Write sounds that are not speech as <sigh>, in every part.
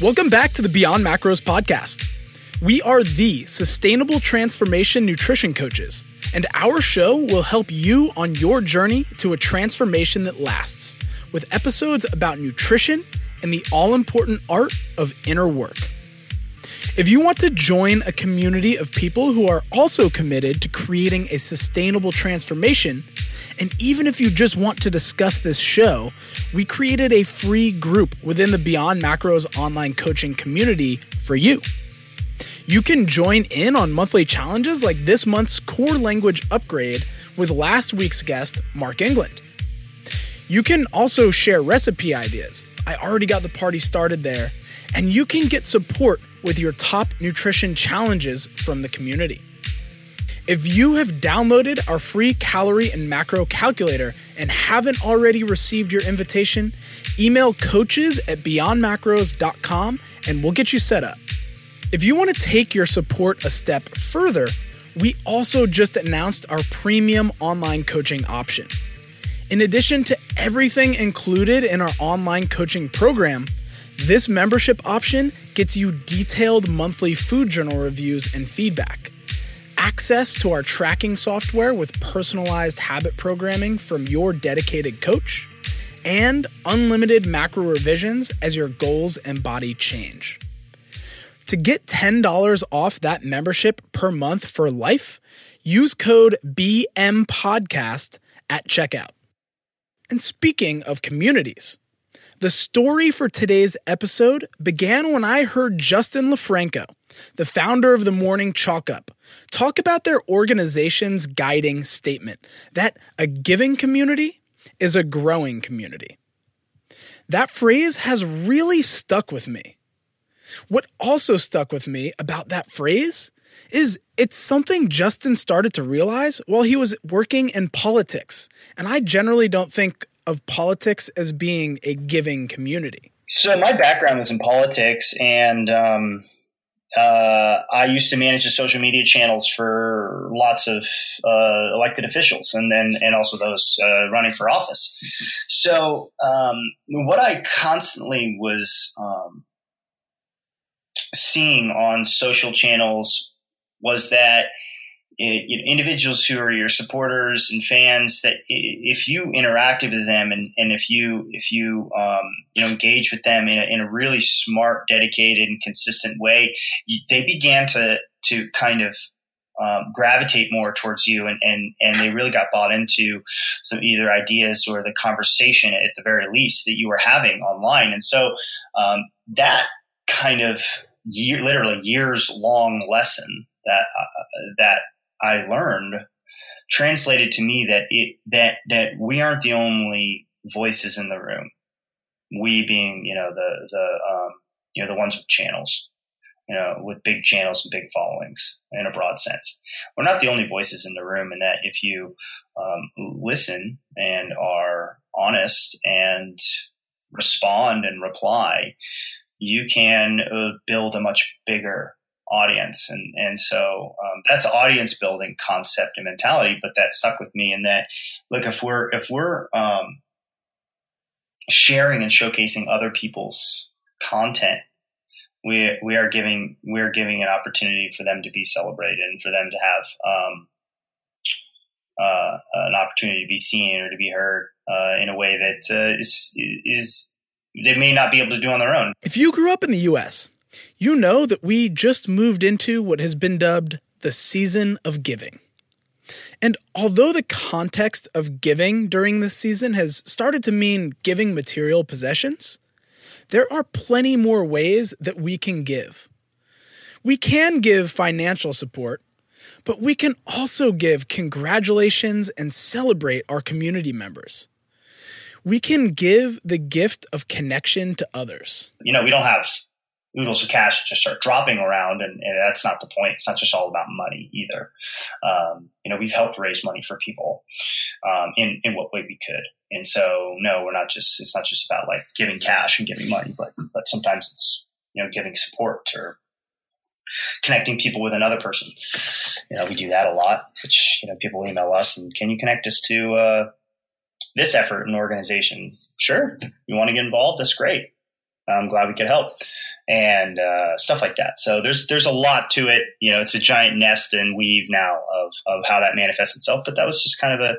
Welcome back to the Beyond Macros podcast. We are the sustainable transformation nutrition coaches, and our show will help you on your journey to a transformation that lasts with episodes about nutrition and the all important art of inner work. If you want to join a community of people who are also committed to creating a sustainable transformation, and even if you just want to discuss this show, we created a free group within the Beyond Macros online coaching community for you. You can join in on monthly challenges like this month's core language upgrade with last week's guest, Mark England. You can also share recipe ideas. I already got the party started there. And you can get support with your top nutrition challenges from the community. If you have downloaded our free calorie and macro calculator and haven't already received your invitation, email coaches at beyondmacros.com and we'll get you set up. If you want to take your support a step further, we also just announced our premium online coaching option. In addition to everything included in our online coaching program, this membership option gets you detailed monthly food journal reviews and feedback access to our tracking software with personalized habit programming from your dedicated coach, and unlimited macro revisions as your goals and body change. To get $10 off that membership per month for life, use code BMPodcast at checkout. And speaking of communities, the story for today's episode began when I heard Justin LoFranco the founder of the Morning Chalk Up, talk about their organization's guiding statement that a giving community is a growing community. That phrase has really stuck with me. What also stuck with me about that phrase is it's something Justin started to realize while he was working in politics. And I generally don't think of politics as being a giving community. So, my background was in politics, and um, uh, I used to manage the social media channels for lots of uh, elected officials and then and also those uh, running for office. So um, what I constantly was um, seeing on social channels was that it, individuals who are your supporters and fans that if you interacted with them and, and if you if you um, you know engage with them in a, in a really smart dedicated and consistent way you, they began to to kind of um, gravitate more towards you and, and and they really got bought into some either ideas or the conversation at the very least that you were having online. And so um, that kind of year literally years long lesson that uh, that I learned translated to me that it that that we aren't the only voices in the room. We being, you know, the the um, you know the ones with channels, you know, with big channels and big followings in a broad sense. We're not the only voices in the room, and that if you um, listen and are honest and respond and reply, you can uh, build a much bigger audience. And, and so um, that's audience building concept and mentality, but that stuck with me in that, look, if we're, if we're um, sharing and showcasing other people's content, we, we are giving, we're giving an opportunity for them to be celebrated and for them to have um, uh, an opportunity to be seen or to be heard uh, in a way that uh, is is they may not be able to do on their own. If you grew up in the U.S., you know that we just moved into what has been dubbed the season of giving. And although the context of giving during this season has started to mean giving material possessions, there are plenty more ways that we can give. We can give financial support, but we can also give congratulations and celebrate our community members. We can give the gift of connection to others. You know, we don't have oodles of cash just start dropping around and, and, that's not the point. It's not just all about money either. Um, you know we've helped raise money for people um, in, in what way we could. And so no we're not just it's not just about like giving cash and giving money but but sometimes it's you know giving support or connecting people with another person. You know we do that a lot which you know people email us and can you connect us to uh, this effort and organization? Sure. You want to get involved? That's great i'm glad we could help and uh, stuff like that. So there's there's a lot to it. You know, it's a giant nest and weave now of of how that manifests itself. But that was just kind of a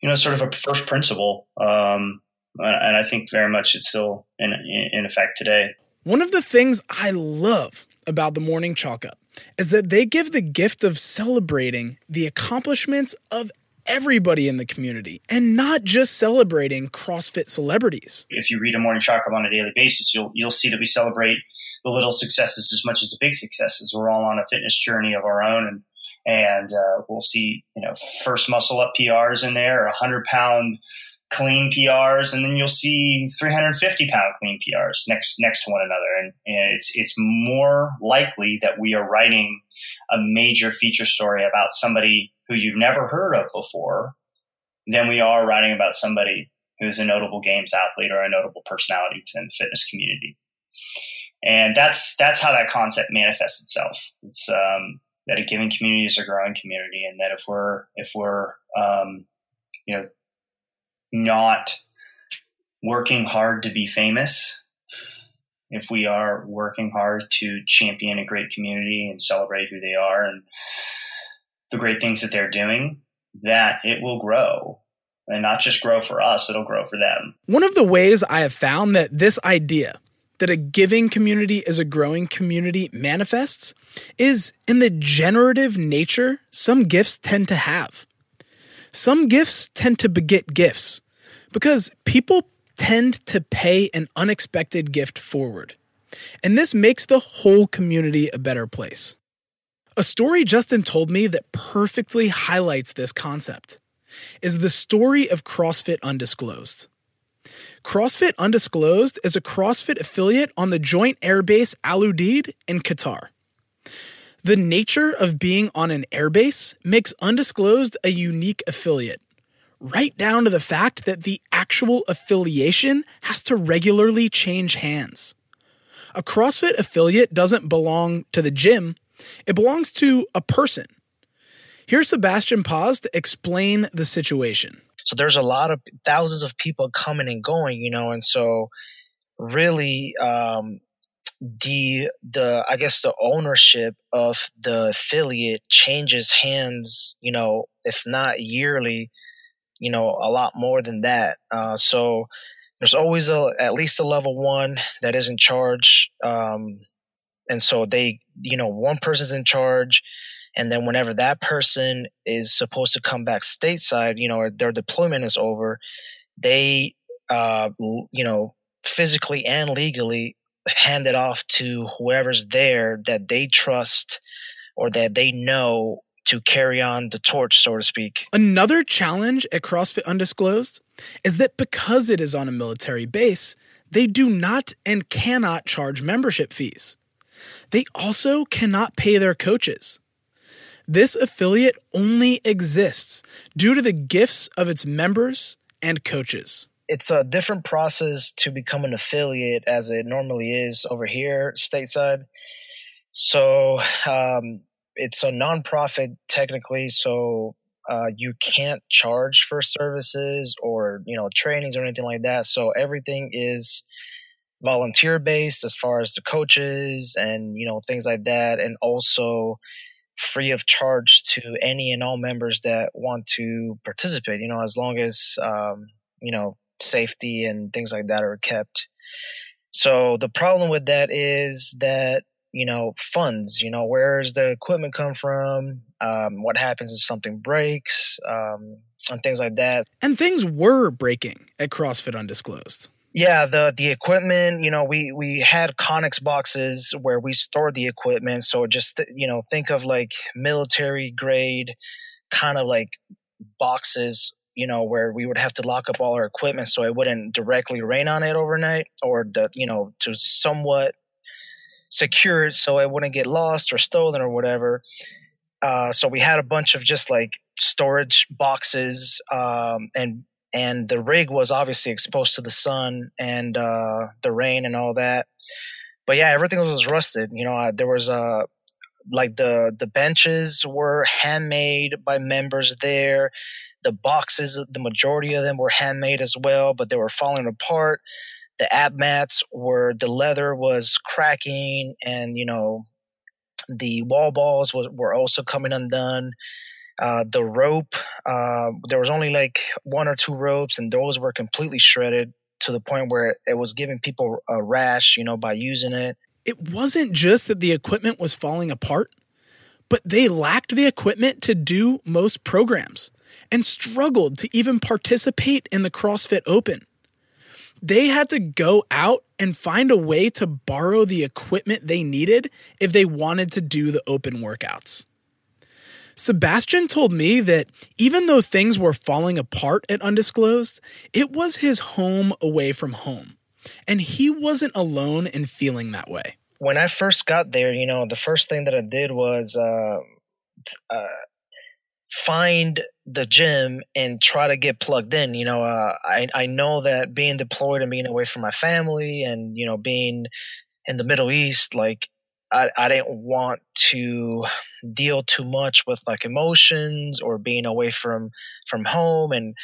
you know sort of a first principle, um, and I think very much it's still in in effect today. One of the things I love about the morning chalk up is that they give the gift of celebrating the accomplishments of everybody in the community and not just celebrating CrossFit celebrities. If you read a morning chalk up on a daily basis, you'll you'll see that we celebrate the little successes as much as the big successes. We're all on a fitness journey of our own and and uh, we'll see, you know, first muscle up PRs in there, a 100 pound clean PRs, and then you'll see 350 pound clean PRs next next to one another. And, and, it's it's more likely that we are writing a major feature story about somebody who you've never heard of before than we are writing about somebody who's a notable games athlete or a notable personality within the fitness community. And that's that's how that concept manifests itself. It's um, that a given community is a growing community, and that if we're if we're um, you know not working hard to be famous, if we are working hard to champion a great community and celebrate who they are and the great things that they're doing, that it will grow. And not just grow for us, it'll grow for them. One of the ways I have found that this idea that a giving community is a growing community manifests is in the generative nature some gifts tend to have. Some gifts tend to beget gifts because people tend to pay an unexpected gift forward. And this makes the whole community a better place. A story Justin told me that perfectly highlights this concept is the story of CrossFit Undisclosed. CrossFit Undisclosed is a CrossFit affiliate on the Joint Airbase Al Udeid in Qatar. The nature of being on an airbase makes Undisclosed a unique affiliate right down to the fact that the actual affiliation has to regularly change hands. A CrossFit affiliate doesn't belong to the gym, it belongs to a person. Here's Sebastian Paz to explain the situation. So there's a lot of thousands of people coming and going, you know, and so really um, the the I guess the ownership of the affiliate changes hands, you know, if not yearly, you know, a lot more than that. Uh, so there's always a at least a level one that is in charge, um, and so they, you know, one person's in charge, and then whenever that person is supposed to come back stateside, you know, their deployment is over, they, uh, you know, physically and legally hand it off to whoever's there that they trust or that they know to carry on the torch, so to speak. Another challenge at CrossFit Undisclosed is that because it is on a military base, they do not and cannot charge membership fees. They also cannot pay their coaches. This affiliate only exists due to the gifts of its members and coaches. It's a different process to become an affiliate as it normally is over here stateside. So, um, it's a nonprofit technically, so uh, you can't charge for services or you know trainings or anything like that. So everything is volunteer based as far as the coaches and you know things like that, and also free of charge to any and all members that want to participate. You know, as long as um, you know safety and things like that are kept. So the problem with that is that you know, funds, you know, where's the equipment come from? Um, what happens if something breaks? Um, and things like that. And things were breaking at CrossFit Undisclosed. Yeah, the the equipment, you know, we we had Connex boxes where we stored the equipment. So just you know, think of like military grade kind of like boxes, you know, where we would have to lock up all our equipment so it wouldn't directly rain on it overnight or the, you know, to somewhat secured so it wouldn't get lost or stolen or whatever. Uh, so we had a bunch of just like storage boxes, um, and and the rig was obviously exposed to the sun and uh, the rain and all that. But yeah, everything was rusted. You know, uh, there was uh, like the the benches were handmade by members there. The boxes, the majority of them were handmade as well, but they were falling apart the ab mats were the leather was cracking and you know the wall balls was, were also coming undone uh, the rope uh, there was only like one or two ropes and those were completely shredded to the point where it was giving people a rash you know by using it it wasn't just that the equipment was falling apart but they lacked the equipment to do most programs and struggled to even participate in the CrossFit Open. They had to go out and find a way to borrow the equipment they needed if they wanted to do the open workouts. Sebastian told me that even though things were falling apart at Undisclosed, it was his home away from home. And he wasn't alone in feeling that way. When I first got there, you know, the first thing that I did was uh, uh, find the gym and try to get plugged in. You know, uh, I I know that being deployed and being away from my family and you know being in the Middle East, like I I didn't want to deal too much with like emotions or being away from from home and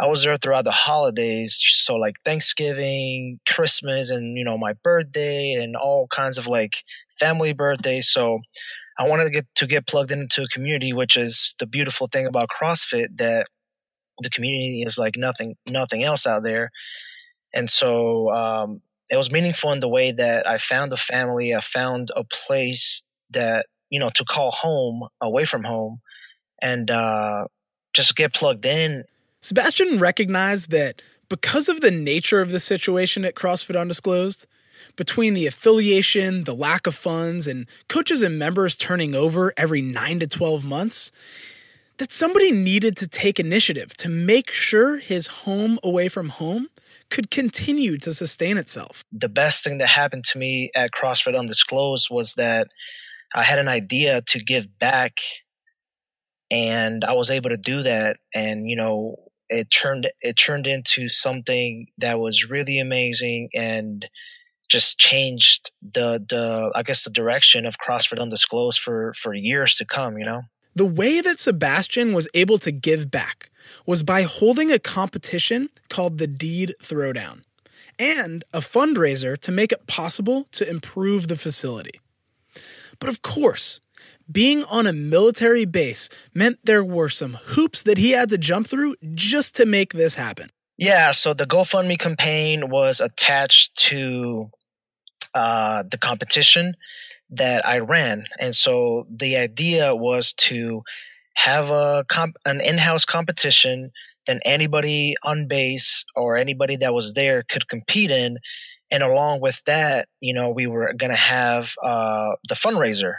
I was there throughout the holidays, so like Thanksgiving, Christmas, and you know my birthday, and all kinds of like family birthdays. So I wanted to get to get plugged into a community, which is the beautiful thing about CrossFit that the community is like nothing nothing else out there. And so um, it was meaningful in the way that I found a family, I found a place that you know to call home away from home, and uh, just get plugged in. Sebastian recognized that because of the nature of the situation at CrossFit Undisclosed, between the affiliation, the lack of funds, and coaches and members turning over every 9 to 12 months, that somebody needed to take initiative to make sure his home away from home could continue to sustain itself. The best thing that happened to me at CrossFit Undisclosed was that I had an idea to give back and I was able to do that and you know it turned it turned into something that was really amazing and just changed the the I guess the direction of CrossFit Undisclosed for for years to come. You know. The way that Sebastian was able to give back was by holding a competition called the Deed Throwdown and a fundraiser to make it possible to improve the facility. But of course, being on a military base meant there were some hoops that he had to jump through just to make this happen. Yeah, so the GoFundMe campaign was attached to uh, the competition that I ran. And so the idea was to have a comp- an in-house competition that anybody on base or anybody that was there could compete in. And along with that, you know, we were going to have uh, the fundraiser.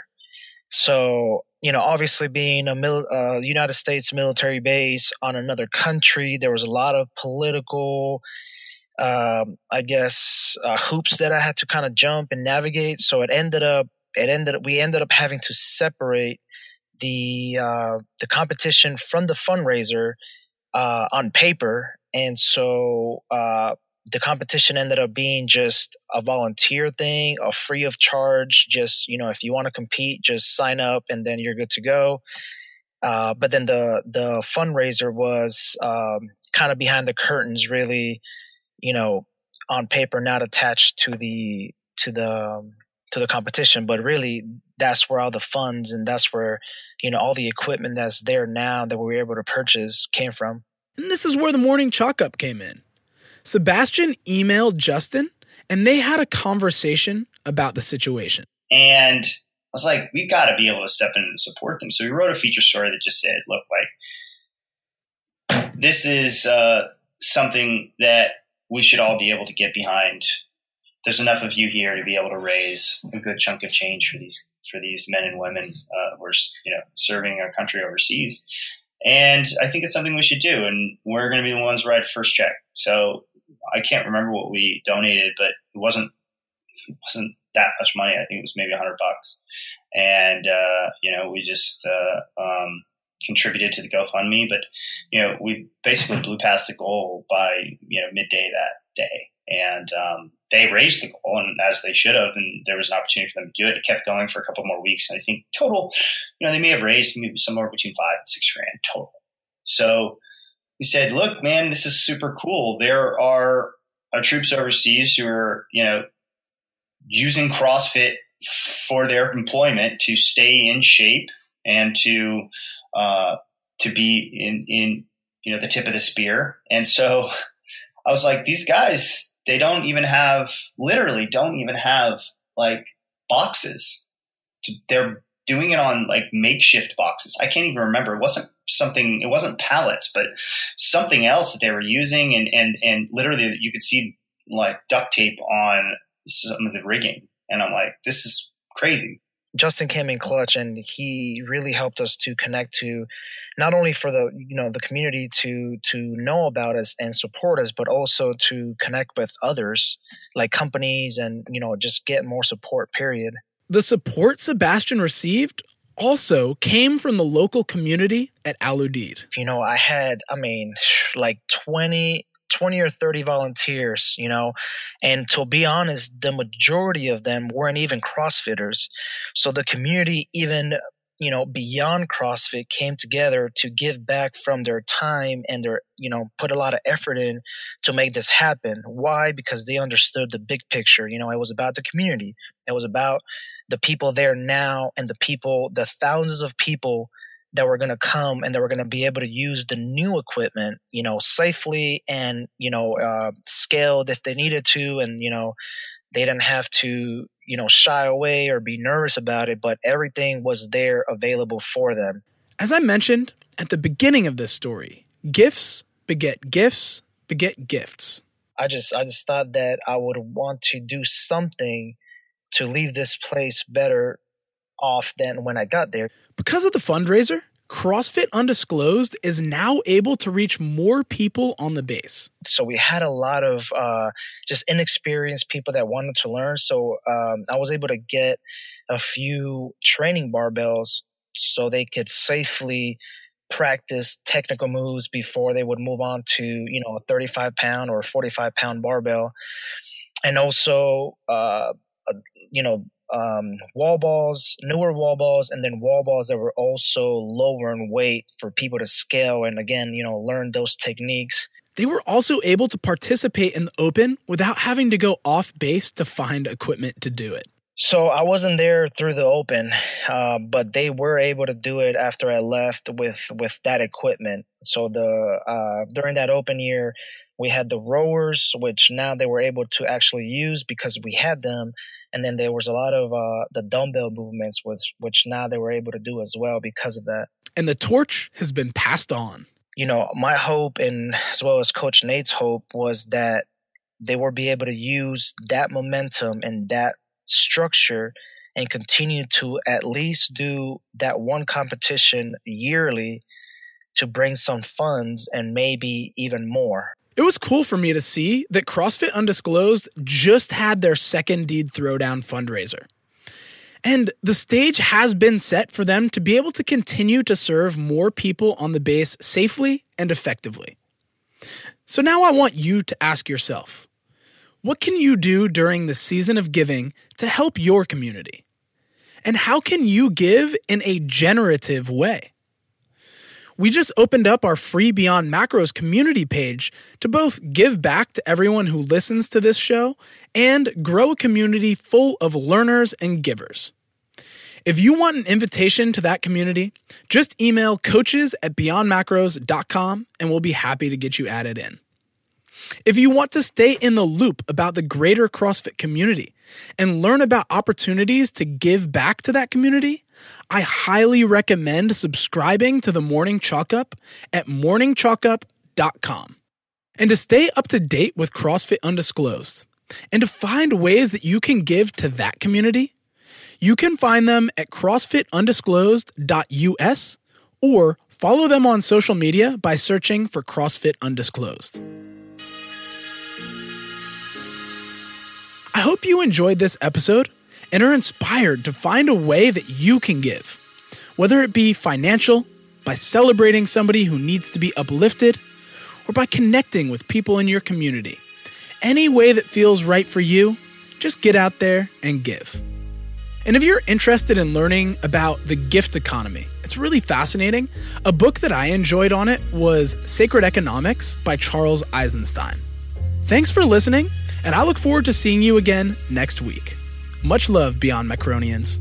So, you know, obviously being a mil- uh, United States military base on another country, there was a lot of political um, I guess uh, hoops that I had to kind of jump and navigate. So it ended up it ended up we ended up having to separate the uh, the competition from the fundraiser uh, on paper, and so uh, the competition ended up being just a volunteer thing, a free of charge. Just you know, if you want to compete, just sign up, and then you're good to go. Uh, but then the the fundraiser was um, kind of behind the curtains, really you know, on paper not attached to the to the um, to the competition, but really that's where all the funds and that's where you know all the equipment that's there now that we were able to purchase came from. And this is where the morning chalk up came in. Sebastian emailed Justin and they had a conversation about the situation. And I was like, we've got to be able to step in and support them. So we wrote a feature story that just said, look, like, this is uh, something that we should all be able to get behind. There's enough of you here to be able to raise a good chunk of change for these for these men and women uh, who are you know serving our country overseas. And I think it's something we should do, and we're going to be the ones write first check. So I can't remember what we donated, but it wasn't it wasn't that much money. I think it was maybe a hundred bucks, and uh, you know we just uh, um, contributed to the GoFundMe, but you know we basically blew past the goal by you know midday that day, and um, they raised the goal, and as they should have, and there was an opportunity for them to do it. It kept going for a couple more weeks, and I think total, you know, they may have raised maybe somewhere between five and six grand total. So we said, look, man, this is super cool. There are our troops overseas who are, you know, using CrossFit for their employment to stay in shape and to uh, to be in in you know the tip of the spear. And so <laughs> I was like, these guys, they don't even have literally don't even have like boxes. They're doing it on like makeshift boxes. I can't even remember. It wasn't something. It wasn't pallets, but something else that they were using, and and and literally you could see like duct tape on some of the rigging. And I'm like, this is crazy. Justin came in clutch and he really helped us to connect to not only for the you know the community to to know about us and support us but also to connect with others like companies and you know just get more support period. The support Sebastian received also came from the local community at Al Udeid. You know, I had I mean like 20 20 or 30 volunteers, you know, and to be honest, the majority of them weren't even CrossFitters. So the community, even, you know, beyond CrossFit came together to give back from their time and their, you know, put a lot of effort in to make this happen. Why? Because they understood the big picture. You know, it was about the community. It was about the people there now and the people, the thousands of people that were going to come and that were going to be able to use the new equipment, you know, safely and, you know, uh, scaled if they needed to. And, you know, they didn't have to, you know, shy away or be nervous about it, but everything was there available for them. As I mentioned at the beginning of this story, gifts beget gifts beget gifts. I just I just thought that I would want to do something to leave this place better off than when I got there. Because of the fundraiser, CrossFit Undisclosed is now able to reach more people on the base. So we had a lot of uh, just inexperienced people that wanted to learn. So um, I was able to get a few training barbells so they could safely practice technical moves before they would move on to you know a 35 pound or 45 pound barbell and also uh, you know um, wall balls, newer wall balls, and then wall balls that were also lower in weight for people to scale and again, you know, learn those techniques. They were also able to participate in the open without having to go off base to find equipment to do it. So I wasn't there through the open, uh, but they were able to do it after I left with with that equipment. So the uh, during that open year, we had the rowers, which now they were able to actually use because we had them, and then there was a lot of uh, the dumbbell movements, which which now they were able to do as well because of that. And the torch has been passed on. You know, my hope and as well as Coach Nate's hope was that they will be able to use that momentum and that structure and continue to at least do that one competition yearly to bring some funds and maybe even more. It was cool for me to see that CrossFit Undisclosed just had their second Deed Throwdown fundraiser. And the stage has been set for them to be able to continue to serve more people on the base safely and effectively. So now I want you to ask yourself what can you do during the season of giving to help your community? And how can you give in a generative way? We just opened up our free Beyond Macros community page to both give back to everyone who listens to this show and grow a community full of learners and givers. If you want an invitation to that community, just email coaches at beyondmacros.com and we'll be happy to get you added in. If you want to stay in the loop about the greater CrossFit community and learn about opportunities to give back to that community, I highly recommend subscribing to the Morning Chalk Up at morningchalkup.com. And to stay up to date with CrossFit Undisclosed and to find ways that you can give to that community, you can find them at crossfitundisclosed.us or follow them on social media by searching for CrossFit Undisclosed. I hope you enjoyed this episode and are inspired to find a way that you can give, whether it be financial, by celebrating somebody who needs to be uplifted, or by connecting with people in your community. Any way that feels right for you, just get out there and give. And if you're interested in learning about the gift economy, it's really fascinating. A book that I enjoyed on it was Sacred Economics by Charles Eisenstein. Thanks for listening, and I look forward to seeing you again next week. Much love, Beyond Macronians.